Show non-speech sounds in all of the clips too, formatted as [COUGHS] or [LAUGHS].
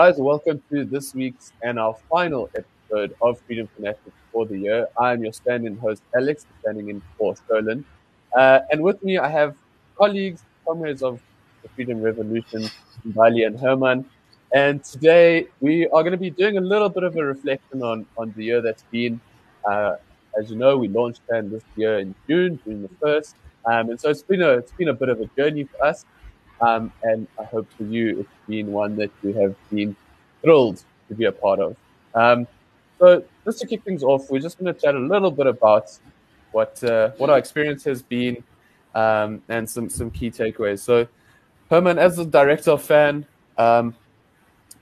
Guys? Welcome to this week's and our final episode of Freedom Fanatics for the year. I'm your stand-in host, Alex, standing in for Stolen. Uh, and with me, I have colleagues, comrades of the Freedom Revolution, Bali and Herman. And today we are going to be doing a little bit of a reflection on, on the year that's been. Uh, as you know, we launched FAN this year in June, June the 1st. Um, and so it's been a, it's been a bit of a journey for us. Um, and I hope for you it's been one that you have been thrilled to be a part of. Um, so just to kick things off, we're just going to chat a little bit about what uh, what our experience has been um, and some some key takeaways. So Herman, as a director of FAN, um,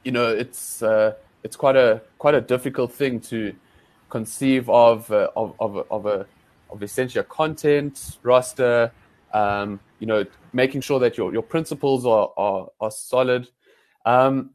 you know it's uh, it's quite a quite a difficult thing to conceive of uh, of of, of a of essentially a content roster um, you know, making sure that your, your principles are, are, are solid. Um,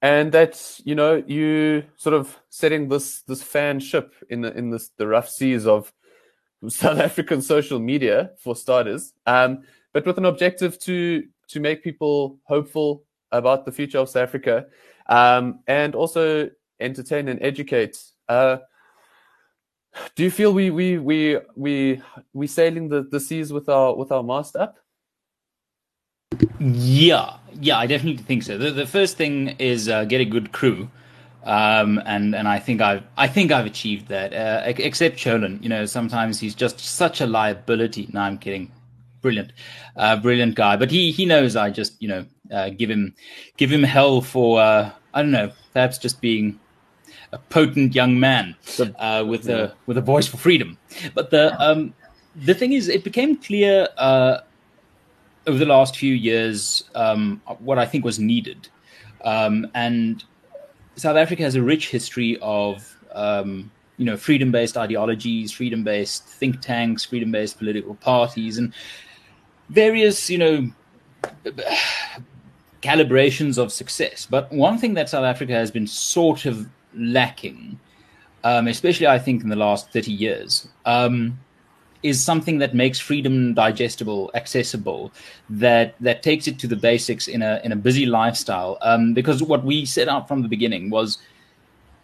and that, you know, you sort of setting this, this fan ship in the, in this, the rough seas of [LAUGHS] South African social media for starters. Um, but with an objective to, to make people hopeful about the future of South Africa, um, and also entertain and educate. Uh, do you feel we we we we we sailing the, the seas with our with our mast up? Yeah, yeah, I definitely think so. The, the first thing is uh, get a good crew, um, and and I think I've I think I've achieved that. Uh, except Cholan, you know, sometimes he's just such a liability. No, I'm kidding. Brilliant, uh, brilliant guy. But he he knows I just you know uh, give him give him hell for uh, I don't know perhaps just being a potent young man uh, with a with a voice for freedom. But the um, the thing is, it became clear uh, over the last few years um, what I think was needed, um, and South Africa has a rich history of um, you know freedom-based ideologies, freedom-based think tanks, freedom-based political parties, and various you know [SIGHS] calibrations of success. But one thing that South Africa has been sort of lacking, um, especially I think in the last 30 years, um, is something that makes freedom digestible, accessible, that that takes it to the basics in a in a busy lifestyle. Um, because what we set out from the beginning was,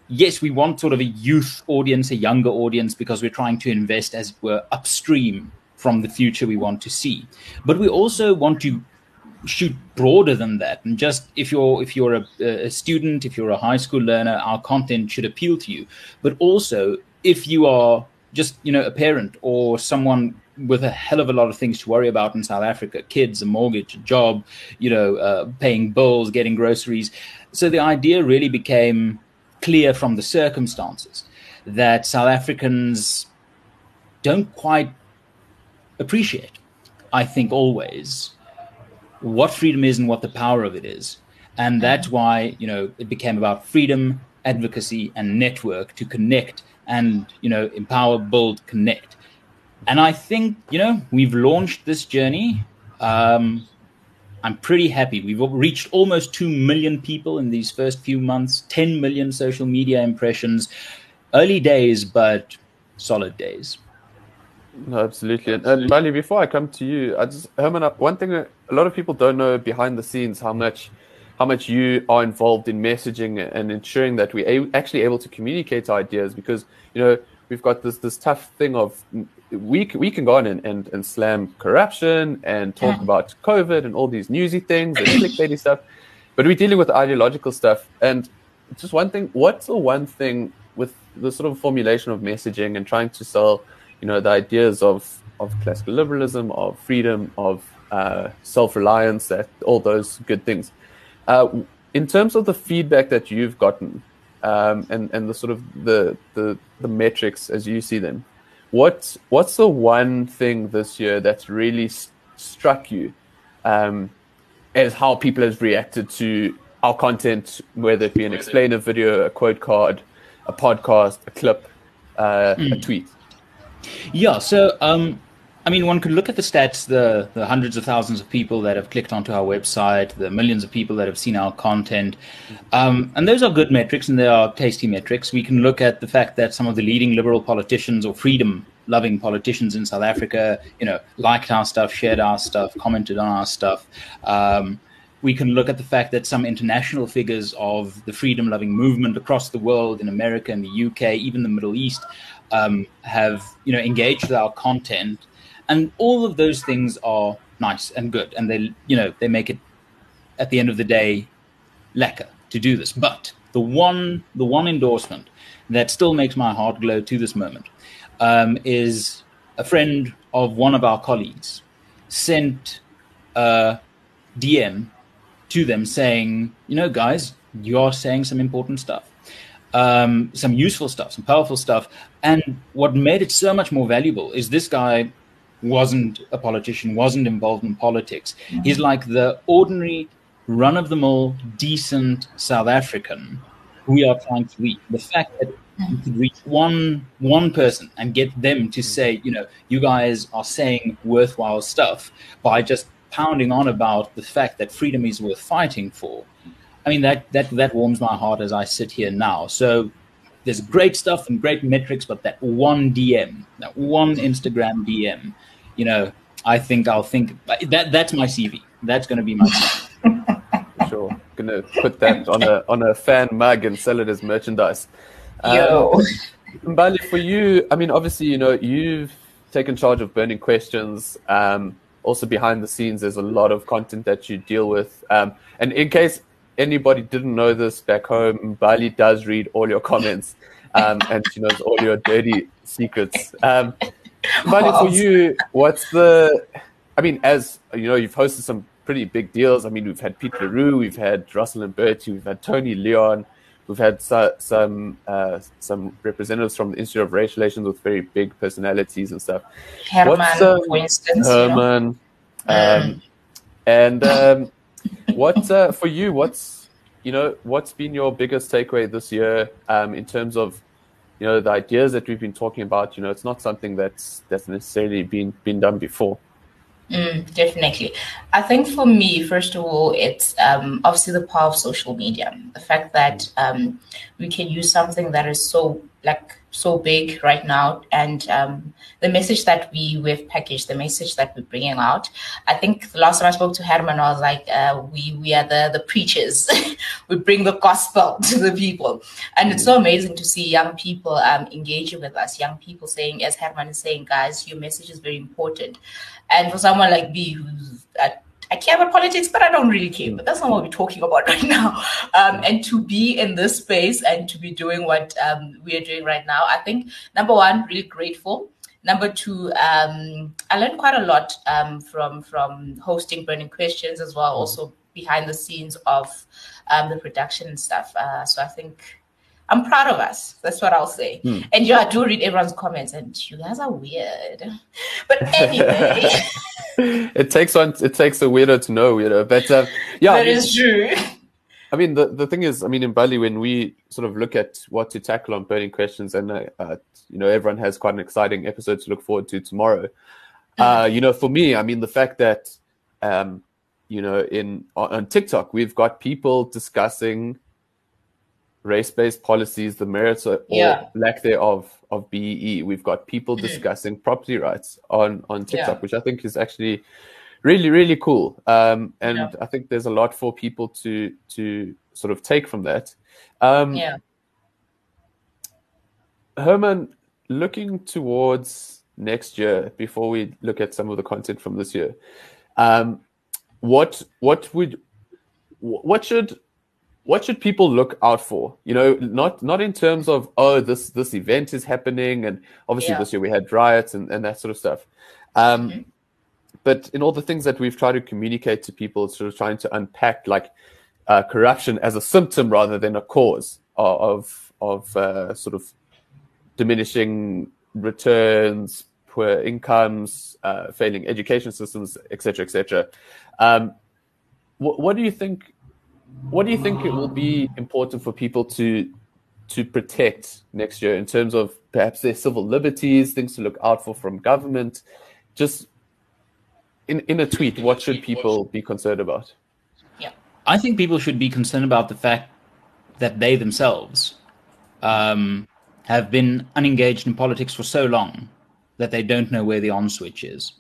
yes, we want sort of a youth audience, a younger audience, because we're trying to invest, as it were, upstream from the future we want to see. But we also want to shoot broader than that and just if you're if you're a, a, student if you're a high school learner our content should appeal to you. But also if you are just you know a parent or someone with a hell of a lot of things to worry about in south africa kids a mortgage a job you know uh, paying bills getting groceries. So the idea really became clear from the circumstances that south africans don't quite appreciate i think always what freedom is and what the power of it is. And that's why, you know, it became about freedom, advocacy, and network to connect and, you know, empower, build, connect. And I think, you know, we've launched this journey. Um, I'm pretty happy. We've reached almost 2 million people in these first few months, 10 million social media impressions. Early days, but solid days. No, absolutely. And, and Bali, before I come to you, I just Herman, one thing a lot of people don't know behind the scenes how much how much you are involved in messaging and ensuring that we're actually able to communicate ideas because you know we've got this this tough thing of mm, we we can go on and, and, and slam corruption and talk yeah. about COVID and all these newsy things and clickbaity [COUGHS] stuff, but we're dealing with ideological stuff. And just one thing, what's the one thing with the sort of formulation of messaging and trying to sell you know, the ideas of, of classical liberalism, of freedom, of uh, self-reliance, that all those good things. Uh, in terms of the feedback that you've gotten um, and and the sort of the, the the metrics as you see them, what what's the one thing this year that's really st- struck you um, as how people have reacted to our content, whether it be an explainer video, a quote card, a podcast, a clip, uh, mm. a hmm. tweet? Yeah, so um, I mean, one could look at the stats, the, the hundreds of thousands of people that have clicked onto our website, the millions of people that have seen our content. Um, and those are good metrics and they are tasty metrics. We can look at the fact that some of the leading liberal politicians or freedom loving politicians in South Africa, you know, liked our stuff, shared our stuff, commented on our stuff. Um, we can look at the fact that some international figures of the freedom loving movement across the world, in America in the UK, even the Middle East, um, have you know engaged with our content, and all of those things are nice and good, and they you know they make it at the end of the day lekker to do this. But the one the one endorsement that still makes my heart glow to this moment um, is a friend of one of our colleagues sent a DM to them saying, you know, guys, you are saying some important stuff, um, some useful stuff, some powerful stuff. And what made it so much more valuable is this guy wasn't a politician, wasn't involved in politics. Mm-hmm. He's like the ordinary, run of the mill, decent South African who we are trying to reach. The fact that you could reach one one person and get them to say, you know, you guys are saying worthwhile stuff by just pounding on about the fact that freedom is worth fighting for. I mean that that that warms my heart as I sit here now. So there's great stuff and great metrics, but that one DM, that one Instagram DM, you know, I think I'll think that that's my CV. That's going to be my CV. [LAUGHS] sure, gonna put that on a on a fan mug and sell it as merchandise. Yo, um, Mbali, for you, I mean, obviously, you know, you've taken charge of burning questions. Um, also behind the scenes, there's a lot of content that you deal with. Um, and in case anybody didn't know this back home, Bali does read all your comments um, and she knows all your dirty secrets. Um, Bali, for you, what's the? I mean, as you know, you've hosted some pretty big deals. I mean, we've had Piet le Roux, we've had Russell Lamberti, we've had Tony Leon. We've had some uh, some representatives from the Institute of Race Relations with very big personalities and stuff. Herman, uh, for instance. Herman. You know? um. And um, what uh, for you? What's you know what's been your biggest takeaway this year um, in terms of you know the ideas that we've been talking about? You know, it's not something that's that's necessarily been been done before. Mm, definitely. I think for me, first of all, it's um, obviously the power of social media. The fact that um, we can use something that is so like so big right now, and um, the message that we we've packaged, the message that we're bringing out. I think the last time I spoke to Herman, I was like, uh, "We we are the the preachers. [LAUGHS] we bring the gospel to the people," and it's so amazing to see young people um, engaging with us. Young people saying, as Herman is saying, "Guys, your message is very important." And for someone like me, who's at I care about politics, but I don't really care. But that's not what we're talking about right [LAUGHS] now. Um, and to be in this space and to be doing what um, we are doing right now, I think number one, really grateful. Number two, um, I learned quite a lot um, from from hosting Burning Questions as well, also behind the scenes of um, the production and stuff. Uh, so I think I'm proud of us. That's what I'll say. Hmm. And yeah, I do read everyone's comments, and you guys are weird. But anyway, [LAUGHS] it takes one. It takes a weirdo to know weirdo. But uh, yeah, that I mean, is true. I mean, the, the thing is, I mean, Mbali, when we sort of look at what to tackle on burning questions, and uh, uh, you know, everyone has quite an exciting episode to look forward to tomorrow. Uh, mm-hmm. you know, for me, I mean, the fact that um, you know, in on TikTok, we've got people discussing race-based policies, the merits or yeah. lack thereof of BEE. We've got people mm-hmm. discussing property rights on on TikTok, yeah. which I think is actually really really cool. Um, and yeah. I think there's a lot for people to to sort of take from that. Um, yeah. Herman, looking towards next year, before we look at some of the content from this year, um, what what would what should what should people look out for? You know, not not in terms of oh this this event is happening, and obviously yeah. this year we had riots and, and that sort of stuff. Um, mm-hmm. But in all the things that we've tried to communicate to people, sort of trying to unpack like uh, corruption as a symptom rather than a cause of of uh, sort of diminishing returns, poor incomes, uh, failing education systems, etc., etc. Um, what, what do you think what do you think it will be important for people to to protect next year in terms of perhaps their civil liberties, things to look out for from government? Just in, in a tweet, what should people be concerned about? Yeah. I think people should be concerned about the fact that they themselves um, have been unengaged in politics for so long that they don't know where the on switch is.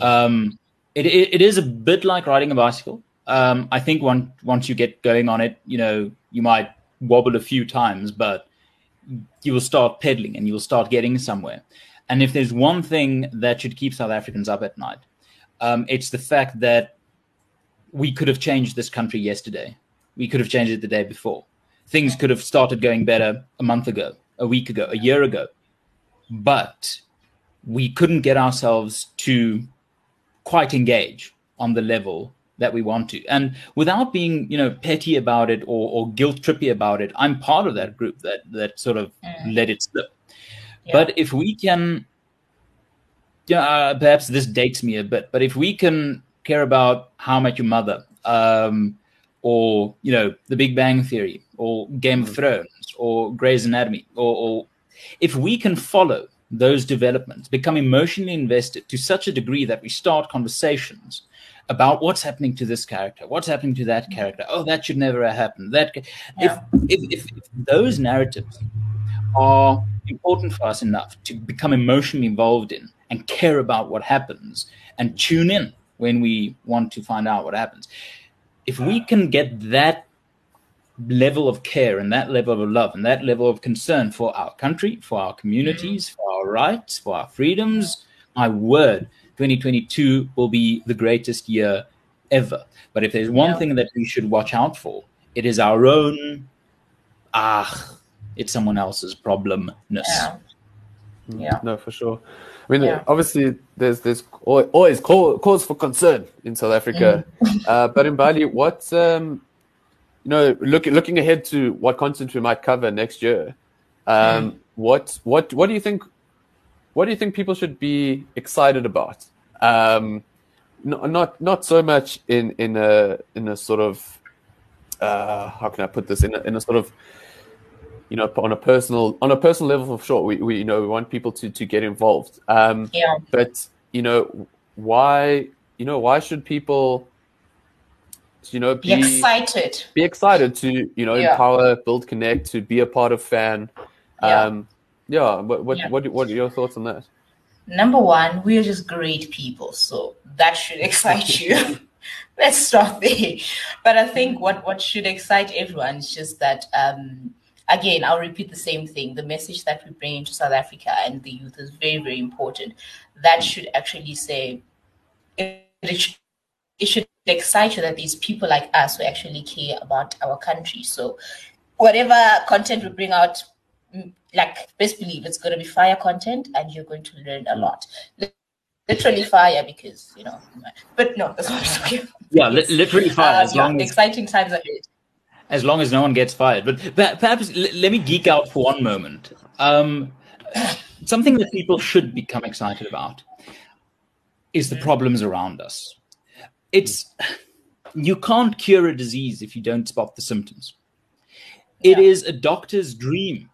Um, it, it, it is a bit like riding a bicycle Um, I think one, once you get going on it, you know, you might wobble a few times, but you will start pedaling and you will start getting somewhere. And if there's one thing that should keep South Africans up at night, um, it's the fact that we could have changed this country yesterday. We could have changed it the day before. Things could have started going better a month ago, a week ago, a year ago. But we couldn't get ourselves to quite engage on the level that we want to. And without being, you know, petty about it or, or guilt trippy about it, I'm part of that group that that sort of mm. let it slip. Yeah. But if we can, yeah, uh, perhaps this dates me a bit, but if we can care about How I Met Your Mother, um, or you know, The Big Bang Theory, or Game of mm. Thrones, or Grey's Anatomy, or, or if we can follow those developments, become emotionally invested to such a degree that we start conversations about what's happening to this character, what's happening to that mm-hmm. character. Oh, that should never have happened. That yeah. if, if, if, if those narratives are important for us enough to become emotionally involved in and care about what happens and tune in when we want to find out what happens. If we can get that level of care and that level of love and that level of concern for our country, for our communities, mm-hmm. for our rights, for our freedoms, my word, 2022 will be the greatest year ever. But if there's one yeah. thing that we should watch out for, it is our own, ah, it's someone else's problemness. Yeah. Mm, yeah. No, for sure. I mean, yeah. obviously, there's there's always cause for concern in South Africa, mm. [LAUGHS] uh, but Mbali, what um, you know, looking looking ahead to what content we might cover next year, um, mm. what what what do you think what do you think people should be excited about? Um, not, not not so much in in a in a sort of uh, how can I put this in a, in a sort of you know on a personal on a personal level for sure we, we you know we want people to to get involved um yeah but you know why you know why should people you know be, be excited be excited to you know yeah. empower build connect to be a part of fan yeah. um yeah, what what, yeah. what what are your thoughts on that? Number one, we are just great people, so that should excite you. [LAUGHS] [LAUGHS] Let's start there. But I think what what should excite everyone is just that. Um, again, I'll repeat the same thing. The message that we bring into South Africa and the youth is very, very important. That should actually say it, it, should, it should excite you that these people like us who actually care about our country. So, whatever content we bring out like best believe it's going to be fire content and you're going to learn a lot. Literally fire because you know but no that's not okay yeah li- literally fire as long as exciting times ahead as long as no one gets fired. But perhaps let me geek out for one moment. Um, something that people should become excited about is the problems around us. It's you can't cure a disease if you don't spot the symptoms. It yeah. is a doctor's dream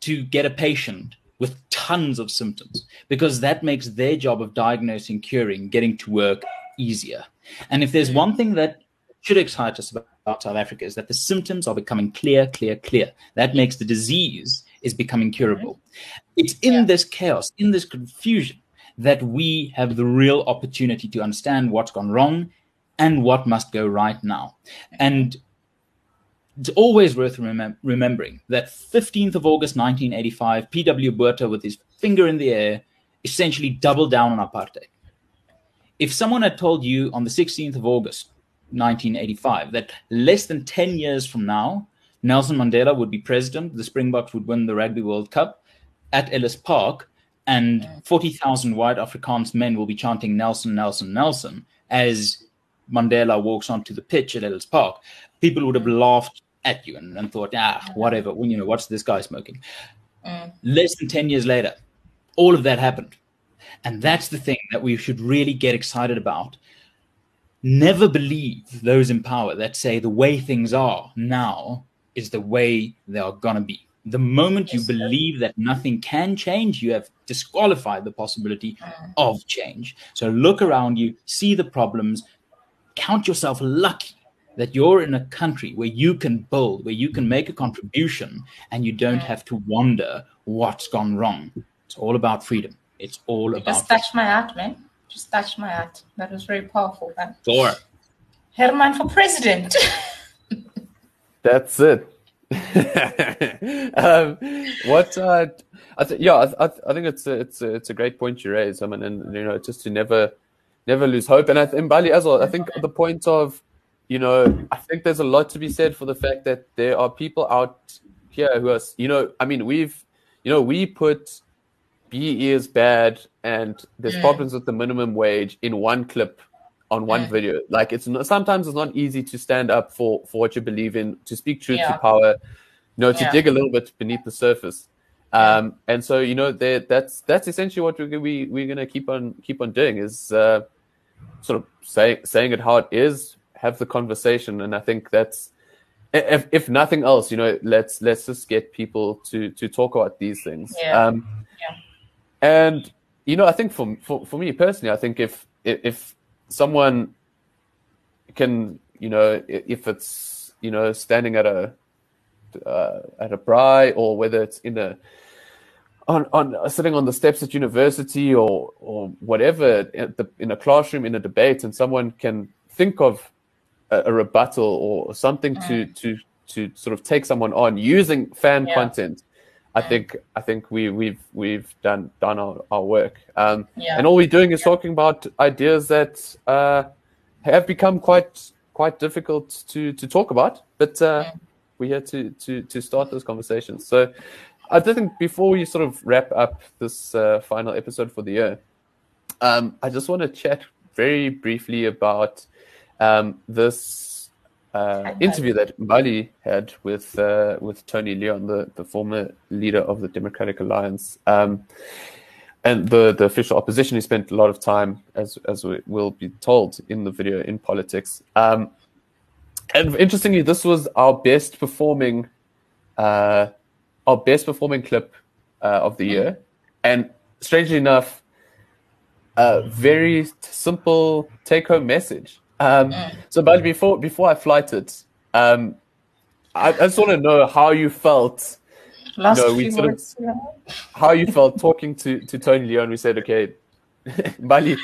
to get a patient with tons of symptoms because that makes their job of diagnosing, curing, getting to work easier. And if there's mm-hmm. one thing that should excite us about South Africa is that the symptoms are becoming clear, clear, clear. That makes the disease is becoming curable. Mm-hmm. It's in yeah. this chaos, in this confusion, that we have the real opportunity to understand what's gone wrong and what must go right now. And it's always worth remem- remembering that 15th of August 1985, P.W. Botha, with his finger in the air, essentially doubled down on apartheid. If someone had told you on the 16th of August 1985 that less than 10 years from now, Nelson Mandela would be president, the Springboks would win the Rugby World Cup at Ellis Park, and 40,000 white Afrikaans men will be chanting Nelson, Nelson, Nelson as Mandela walks onto the pitch at Ellis Park, people would have laughed at you and, and thought, ah, whatever, you know, what's this guy smoking? Mm. Less than 10 years later, all of that happened. And that's the thing that we should really get excited about. Never believe those in power that say the way things are now is the way they are going to be. The moment you believe that nothing can change, you have disqualified the possibility mm. of change. So look around you, see the problems, count yourself lucky that you're in a country where you can build, where you can make a contribution, and you don't have to wonder what's gone wrong. It's all about freedom. It's all about. Just touch my heart, man. Just touch my heart. That was very powerful, man. Sure. Herman for president. [LAUGHS] That's it. [LAUGHS] um, what? Uh, I th- yeah, I, th- I think it's a, it's a, it's a great point you raise. I mean, and you know, just to never never lose hope. And I th- Mbali as well, I think the point of you know, I think there's a lot to be said for the fact that there are people out here who are, you know, I mean, we've, you know, we put BEE is bad and there's Mm. problems with the minimum wage in one clip on one Mm. video. Like it's not, sometimes it's not easy to stand up for for what you believe in, to speak truth Yeah. to power, you know, to Yeah. dig a little bit beneath the surface. Um, and so you know that's that's essentially what we're we we're gonna keep on keep on doing is uh, sort of say, saying it how it is, have the conversation, and I think that's if if nothing else, you know, let's let's just get people to to talk about these things. Yeah. Um, Yeah. And you know, I think for for for me personally, I think if if, someone can, you know, if it's you know standing at a uh, at a braai or whether it's in a on, on sitting on the steps at university or or whatever at the, in a classroom in a debate and someone can think of a, a rebuttal or something to to to sort of take someone on using fan Yeah. content i think i think we we've we've done done our, our work. Um Yeah. and all we're doing is talking about ideas that uh have become quite quite difficult to to talk about but uh we're here to to to start those conversations. So I think before we sort of wrap up this uh, final episode for the year, um, I just want to chat very briefly about um, this uh, interview that Mbali had with uh, with Tony Leon, the, the former leader of the Democratic Alliance, um, and the, the official opposition. He spent a lot of time, as as we will be told in the video, in politics. Um, and interestingly, this was our best performing. Uh, our best performing clip uh, of the year, and strangely enough, a very simple take-home message. Um, So, but before before I flighted, um, I, I just want to know how you felt, Last No, we few sort of- words, yeah. how you felt talking to to Tony Leon. We said, okay, [LAUGHS] Bali,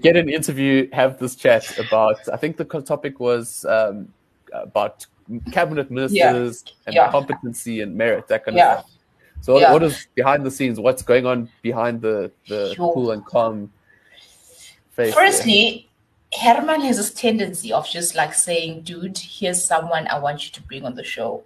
get an interview, have this chat about. I think the topic was um, about cabinet ministers and Yeah. competency and merit, that kind Yeah. of stuff. So, Yeah. what is behind the scenes? What's going on behind the the Sure. cool and calm face? Firstly, Herman has this tendency of just like saying, dude, here's someone I want you to bring on the show.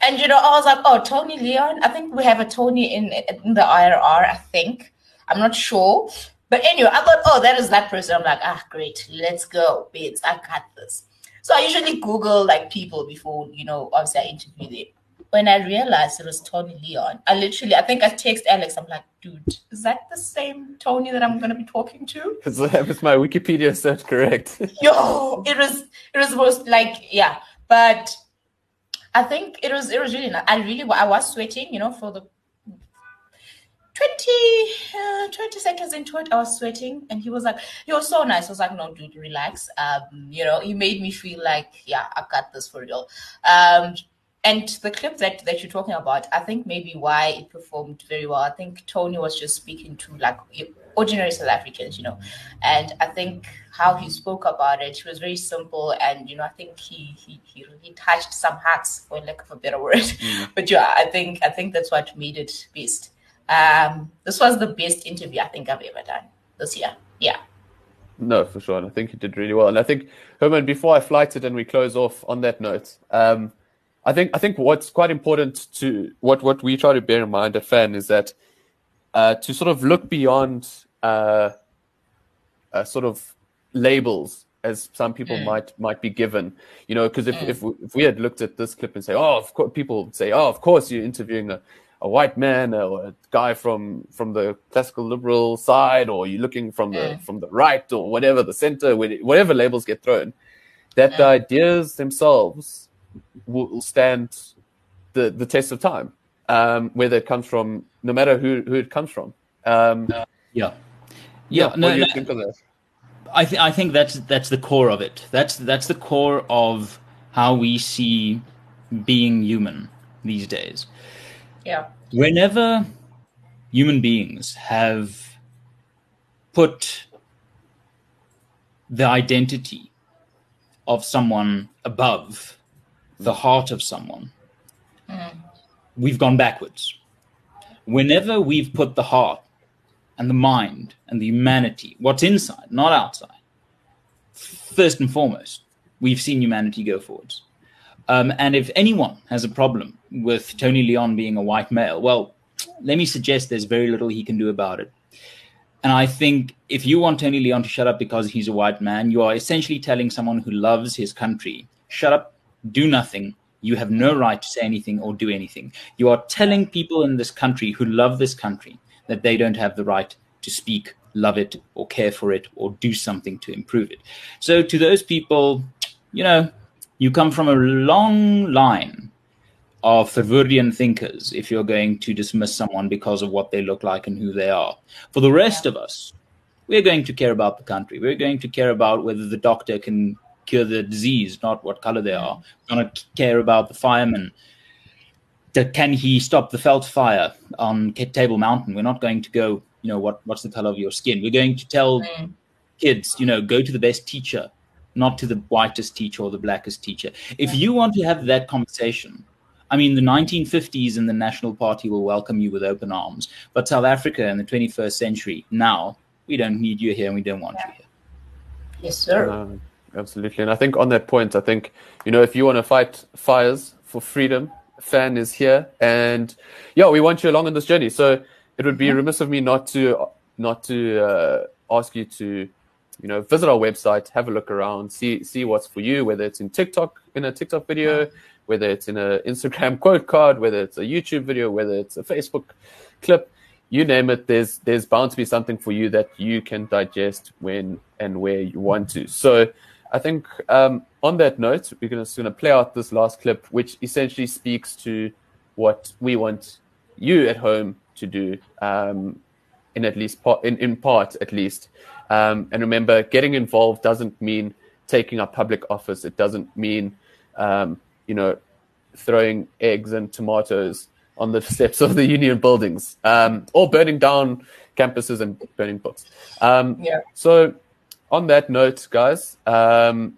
And you know, I was like, oh, Tony Leon. I think we have a Tony in in the IRR, I think. I'm not sure. But anyway, I thought, oh, that is that person. I'm like, ah, great, let's go, babes. I got this. So I usually Google like people before, you know, obviously I interview them. When I realized it was Tony Leon, I literally, I think I text Alex. I'm like, dude, is that the same Tony that I'm gonna be talking to? [LAUGHS] Is, is my Wikipedia search correct? [LAUGHS] yo it was it was most like yeah but i think it was it was really nice i really, I was sweating you know for the 20 uh, 20 seconds into it i was sweating and he was like he was so nice i was like no dude relax um you know he made me feel like yeah i got this for real um and the clip that that you're talking about i think maybe why it performed very well i think tony was just speaking to like ordinary south africans you know and I think how he spoke about it he was very simple, and you know, I think he he he, he touched some hearts, for lack of a better word. [LAUGHS] But yeah, I think I think that's what made it best. Um, this was the best interview I think I've ever done this year. Yeah, No, for sure. And I think you did really well. And I think Herman, before I flight it and we close off on that note, um, I think I think what's quite important to what what we try to bear in mind at Fan is that uh, to sort of look beyond uh, uh, sort of labels as some people Mm. might might be given, you know, because if, if we- if we had looked at this clip and say, oh, of course, people say, oh, of course, you're interviewing a, a white man or a guy from from the classical liberal side, or you're looking from the Mm. from the right or whatever the center, whatever labels get thrown, that the ideas themselves will will stand the the test of time, um, whether it comes from no matter who who it comes from. Um, Yeah. Yeah, what no, do you no, think of that? I, th- I think that's that's the core of it. That's that's the core of how we see being human these days. yeah, Whenever human beings have put the identity of someone above the heart of someone, mm. we've gone backwards. Whenever we've put the heart and the mind and the humanity, what's inside, not outside, first and foremost, we've seen humanity go forwards. Um, and if anyone has a problem with Tony Leon being a white male, well, let me suggest there's very little he can do about it. And I think if you want Tony Leon to shut up because he's a white man, you are essentially telling someone who loves his country, shut up, do nothing. You have no right to say anything or do anything. You are telling people in this country who love this country that they don't have the right to speak, love it, or care for it, or do something to improve it. So, to those people, you know, you come from a long line of Verwoerdian thinkers if you're going to dismiss someone because of what they look like and who they are. For the rest of us, we're going to care about the country. We're going to care about whether the doctor can cure the disease, not what color they are. We're going to care about the firemen. Can he stop the veld fire on Table Mountain? We're not going to go, you know, what, what's the color of your skin? We're going to tell mm. kids, you know, go to the best teacher, not to the whitest teacher or the blackest teacher. If you want to have that conversation, I mean, the 1950s and the National Party will welcome you with open arms. But South Africa in the 21st century, now, we don't need you here and we don't want you here. Yes, sir. Um, absolutely. And I think on that point, I think, you know, if you want to fight fires for freedom, Fan is here. And yeah, we want you along on this journey. So it would be mm-hmm. remiss of me not to, not to uh, ask you to, you know, visit our website, have a look around, see see what's for you, whether it's in TikTok, in a TikTok video, whether it's in an Instagram [LAUGHS] quote card, whether it's a YouTube video, whether it's a Facebook clip, you name it, there's there's bound to be something for you that you can digest when and where you want to. So I think um, on that note, we're just going to play out this last clip, which essentially speaks to what we want you at home to do, um, in at least part, in, in part at least. Um, and remember, getting involved doesn't mean taking up public office. It doesn't mean um, you know, throwing eggs and tomatoes on the [LAUGHS] steps of the union buildings, um, or burning down campuses and burning books. Um, yeah. So, on that note, guys, um,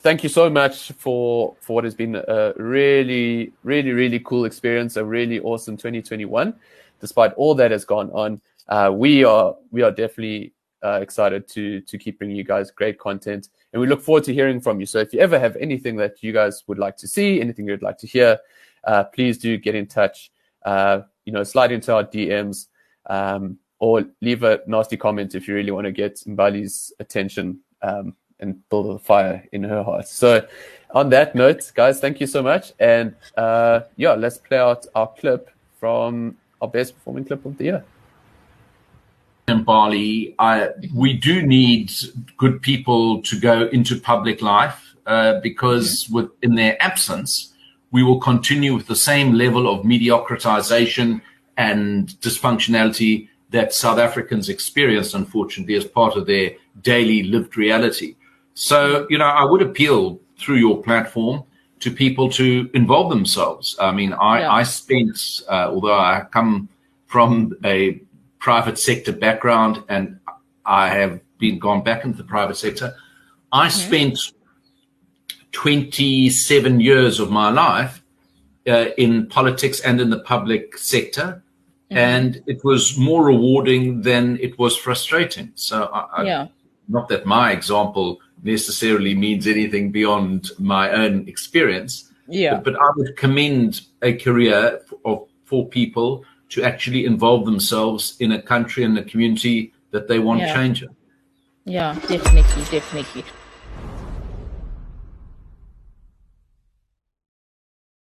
thank you so much for for what has been a really, really, really cool experience, a really awesome 2021. Despite all that has gone on, uh, we are we are definitely uh, excited to to keep bringing you guys great content and we look forward to hearing from you. So if you ever have anything that you guys would like to see, anything you'd like to hear, uh, please do get in touch. Uh, you know, slide into our DMs um, or leave a nasty comment if you really want to get Mbali's attention um, and build a fire in her heart. So on that note, guys, thank you so much. And uh, yeah, let's play out our clip from our best performing clip of the year. Mbali, I, we do need good people to go into public life uh, because with, in their absence, we will continue with the same level of mediocritization and dysfunctionality that South Africans experience, unfortunately, as part of their daily lived reality. So, you know, I would appeal through your platform to people to involve themselves. I mean, I, yeah. I spent, uh, although I come from a private sector background and I have been gone back into the private sector. I mm-hmm. spent 27 years of my life uh, in politics and in the public sector. Mm-hmm. And it was more rewarding than it was frustrating. So, I, yeah. not that my example necessarily means anything beyond my own experience. Yeah. But, but I would commend a career for, for people to actually involve themselves in a country and a community that they want yeah. change Yeah, definitely, definitely.